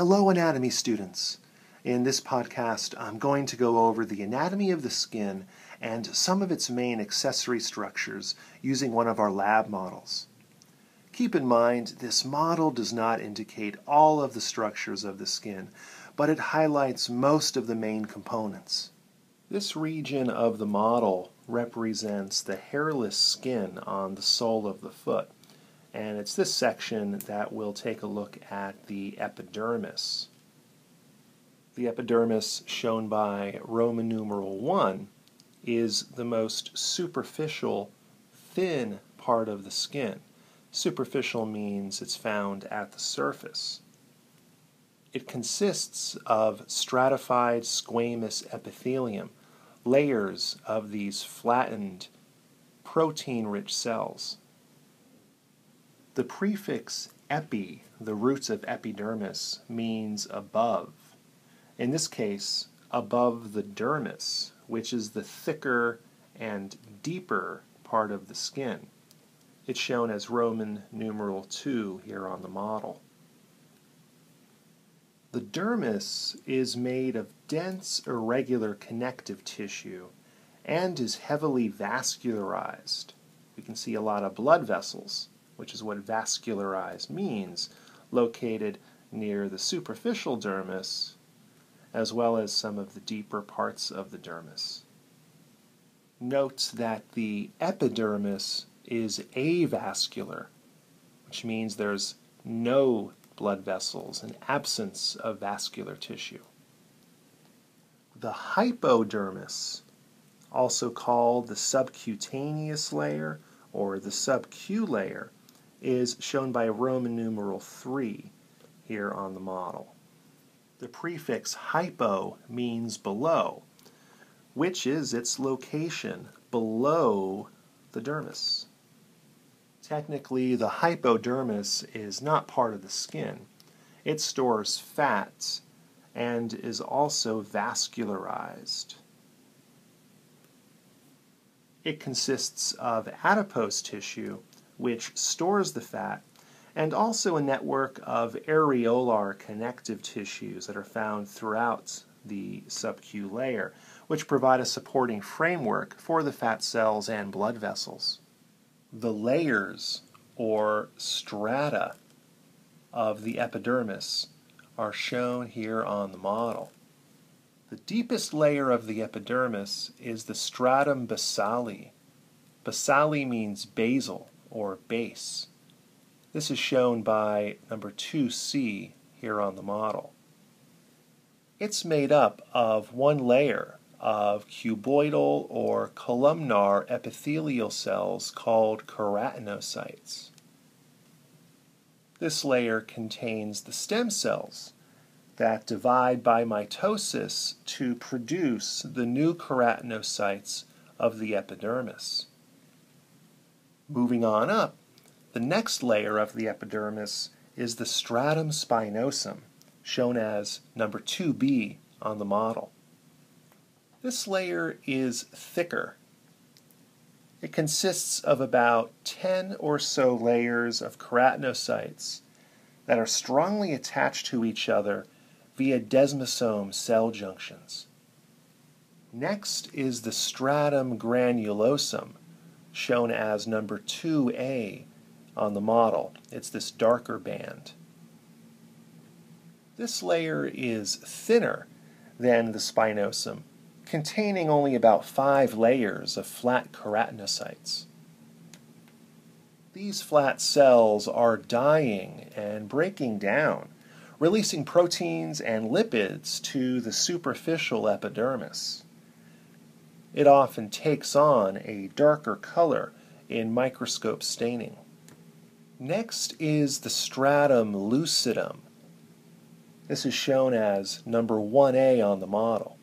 Hello, anatomy students. In this podcast, I'm going to go over the anatomy of the skin and some of its main accessory structures using one of our lab models. Keep in mind, this model does not indicate all of the structures of the skin, but it highlights most of the main components. This region of the model represents the hairless skin on the sole of the foot and it's this section that we'll take a look at the epidermis. The epidermis, shown by Roman numeral 1, is the most superficial, thin part of the skin. Superficial means it's found at the surface. It consists of stratified squamous epithelium, layers of these flattened, protein rich cells. The prefix epi, the roots of epidermis, means above. In this case, above the dermis, which is the thicker and deeper part of the skin. It's shown as Roman numeral 2 here on the model. The dermis is made of dense, irregular connective tissue and is heavily vascularized. We can see a lot of blood vessels which is what vascularized means, located near the superficial dermis, as well as some of the deeper parts of the dermis. Note that the epidermis is avascular, which means there's no blood vessels, an absence of vascular tissue. The hypodermis, also called the subcutaneous layer or the subq layer, is shown by Roman numeral 3 here on the model. The prefix hypo means below, which is its location below the dermis. Technically, the hypodermis is not part of the skin. It stores fats and is also vascularized. It consists of adipose tissue which stores the fat, and also a network of areolar connective tissues that are found throughout the subq layer, which provide a supporting framework for the fat cells and blood vessels. The layers, or strata, of the epidermis are shown here on the model. The deepest layer of the epidermis is the stratum basale. Basale means basal, or base. This is shown by number 2C here on the model. It's made up of one layer of cuboidal or columnar epithelial cells called keratinocytes. This layer contains the stem cells that divide by mitosis to produce the new keratinocytes of the epidermis. Moving on up, the next layer of the epidermis is the stratum spinosum, shown as number 2b on the model. This layer is thicker. It consists of about 10 or so layers of keratinocytes that are strongly attached to each other via desmosome cell junctions. Next is the stratum granulosum, shown as number 2A on the model. It's this darker band. This layer is thinner than the spinosum, containing only about five layers of flat keratinocytes. These flat cells are dying and breaking down, releasing proteins and lipids to the superficial epidermis it often takes on a darker color in microscope staining. Next is the stratum lucidum. This is shown as number 1A on the model.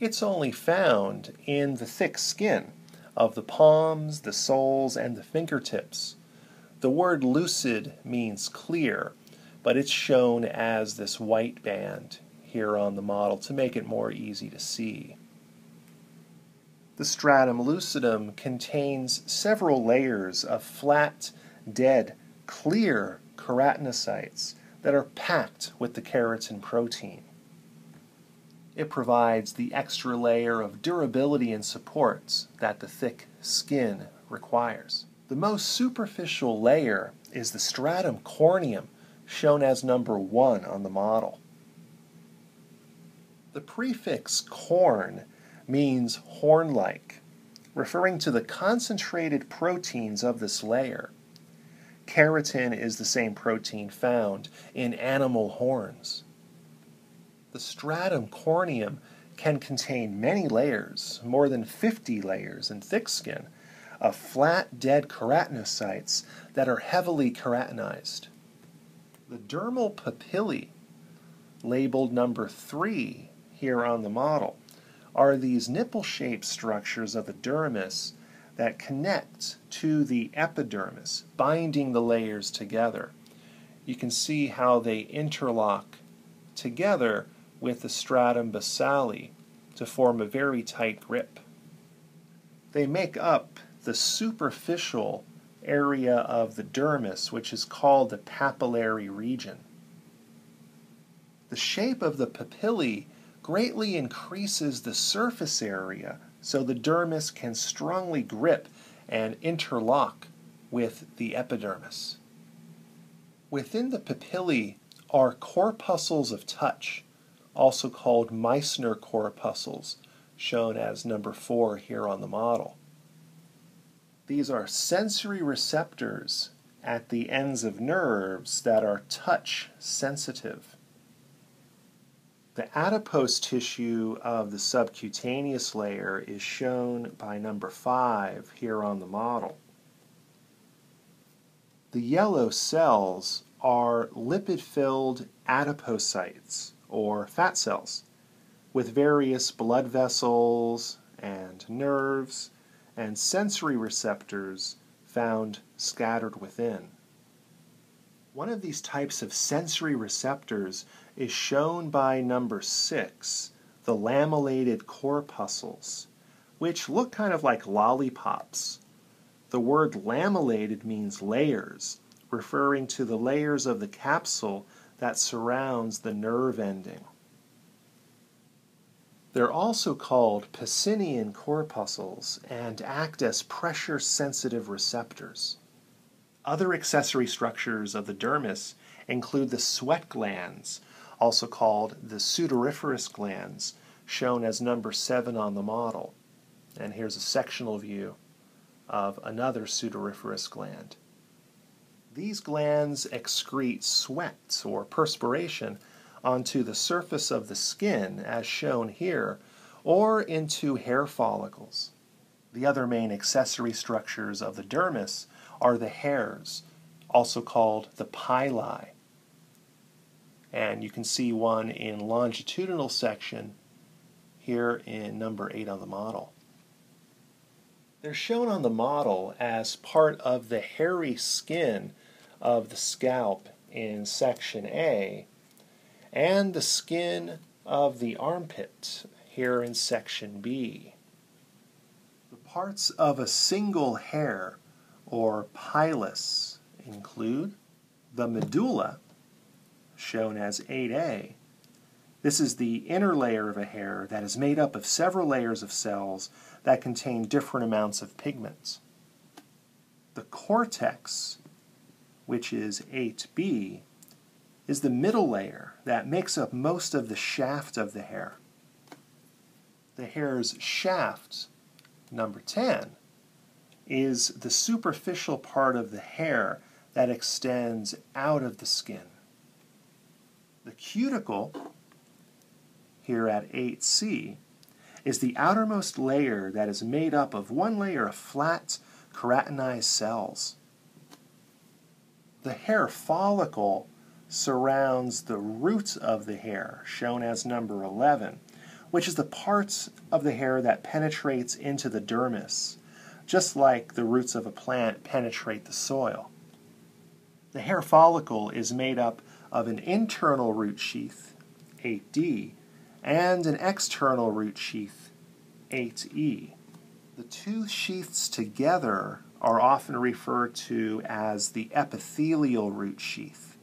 It's only found in the thick skin of the palms, the soles, and the fingertips. The word lucid means clear, but it's shown as this white band here on the model to make it more easy to see. The stratum lucidum contains several layers of flat, dead, clear keratinocytes that are packed with the keratin protein. It provides the extra layer of durability and support that the thick skin requires. The most superficial layer is the stratum corneum, shown as number 1 on the model. The prefix corn means horn like, referring to the concentrated proteins of this layer. Keratin is the same protein found in animal horns. The stratum corneum can contain many layers, more than 50 layers in thick skin, of flat, dead keratinocytes that are heavily keratinized. The dermal papillae, labeled number 3 here on the model, are these nipple-shaped structures of the dermis that connect to the epidermis, binding the layers together. You can see how they interlock together with the stratum basale to form a very tight grip. They make up the superficial area of the dermis, which is called the papillary region. The shape of the papillae greatly increases the surface area so the dermis can strongly grip and interlock with the epidermis. Within the papillae are corpuscles of touch, also called Meissner corpuscles, shown as number 4 here on the model. These are sensory receptors at the ends of nerves that are touch sensitive. The adipose tissue of the subcutaneous layer is shown by number 5 here on the model. The yellow cells are lipid-filled adipocytes or fat cells, with various blood vessels and nerves and sensory receptors found scattered within. One of these types of sensory receptors is shown by number six, the lamellated corpuscles, which look kind of like lollipops. The word lamellated means layers, referring to the layers of the capsule that surrounds the nerve ending. They're also called Pacinian corpuscles and act as pressure sensitive receptors. Other accessory structures of the dermis include the sweat glands, also called the sudoriferous glands, shown as number 7 on the model. And here's a sectional view of another sudoriferous gland. These glands excrete sweat or perspiration onto the surface of the skin, as shown here, or into hair follicles. The other main accessory structures of the dermis are the hairs, also called the pili. And you can see one in longitudinal section here in number 8 on the model. They're shown on the model as part of the hairy skin of the scalp in section A and the skin of the armpit here in section B. The parts of a single hair or pilus include the medulla, shown as 8A. This is the inner layer of a hair that is made up of several layers of cells that contain different amounts of pigments. The cortex which is 8b, is the middle layer that makes up most of the shaft of the hair. The hair's shaft, number 10, is the superficial part of the hair that extends out of the skin. The cuticle, here at 8c, is the outermost layer that is made up of one layer of flat keratinized cells. The hair follicle surrounds the roots of the hair, shown as number 11, which is the part of the hair that penetrates into the dermis, just like the roots of a plant penetrate the soil. The hair follicle is made up of an internal root sheath, 8D, and an external root sheath, 8E. The two sheaths together are often referred to as the epithelial root sheath.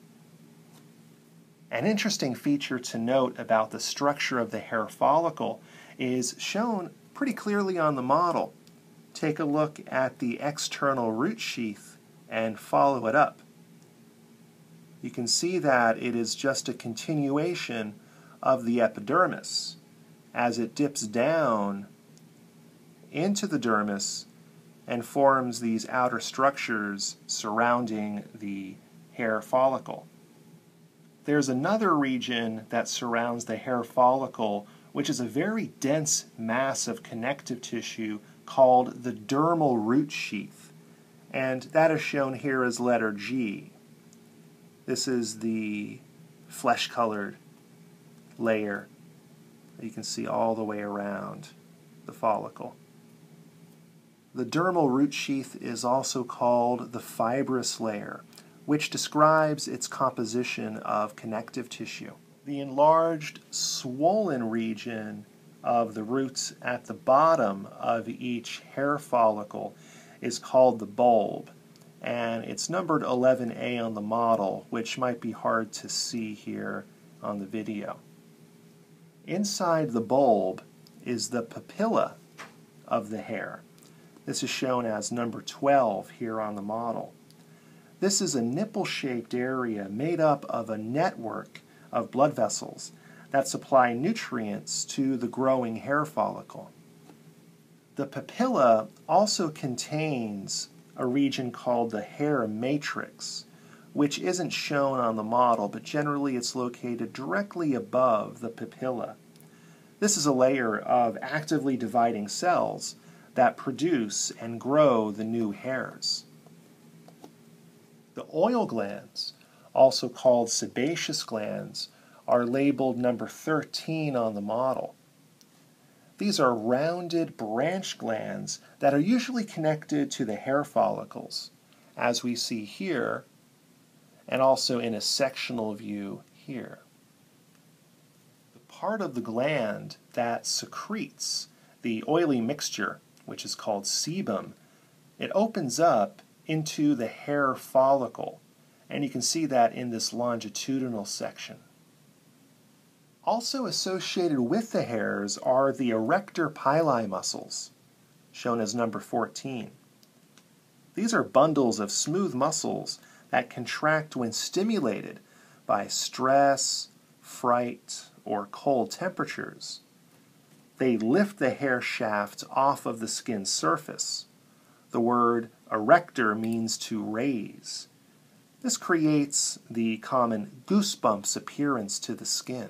An interesting feature to note about the structure of the hair follicle is shown pretty clearly on the model. Take a look at the external root sheath and follow it up. You can see that it is just a continuation of the epidermis as it dips down into the dermis and forms these outer structures surrounding the hair follicle. There's another region that surrounds the hair follicle, which is a very dense mass of connective tissue called the dermal root sheath. And that is shown here as letter G. This is the flesh colored layer you can see all the way around the follicle. The dermal root sheath is also called the fibrous layer which describes its composition of connective tissue. The enlarged, swollen region of the roots at the bottom of each hair follicle is called the bulb, and it's numbered 11A on the model, which might be hard to see here on the video. Inside the bulb is the papilla of the hair. This is shown as number 12 here on the model. This is a nipple-shaped area made up of a network of blood vessels that supply nutrients to the growing hair follicle. The papilla also contains a region called the hair matrix, which isn't shown on the model, but generally it's located directly above the papilla. This is a layer of actively dividing cells that produce and grow the new hairs. The oil glands, also called sebaceous glands, are labeled number 13 on the model. These are rounded branch glands that are usually connected to the hair follicles, as we see here, and also in a sectional view here. The part of the gland that secretes the oily mixture, which is called sebum, it opens up into the hair follicle. And you can see that in this longitudinal section. Also associated with the hairs are the erector pili muscles, shown as number 14. These are bundles of smooth muscles that contract when stimulated by stress, fright, or cold temperatures. They lift the hair shaft off of the skin surface. The word erector means to raise. This creates the common goosebumps appearance to the skin.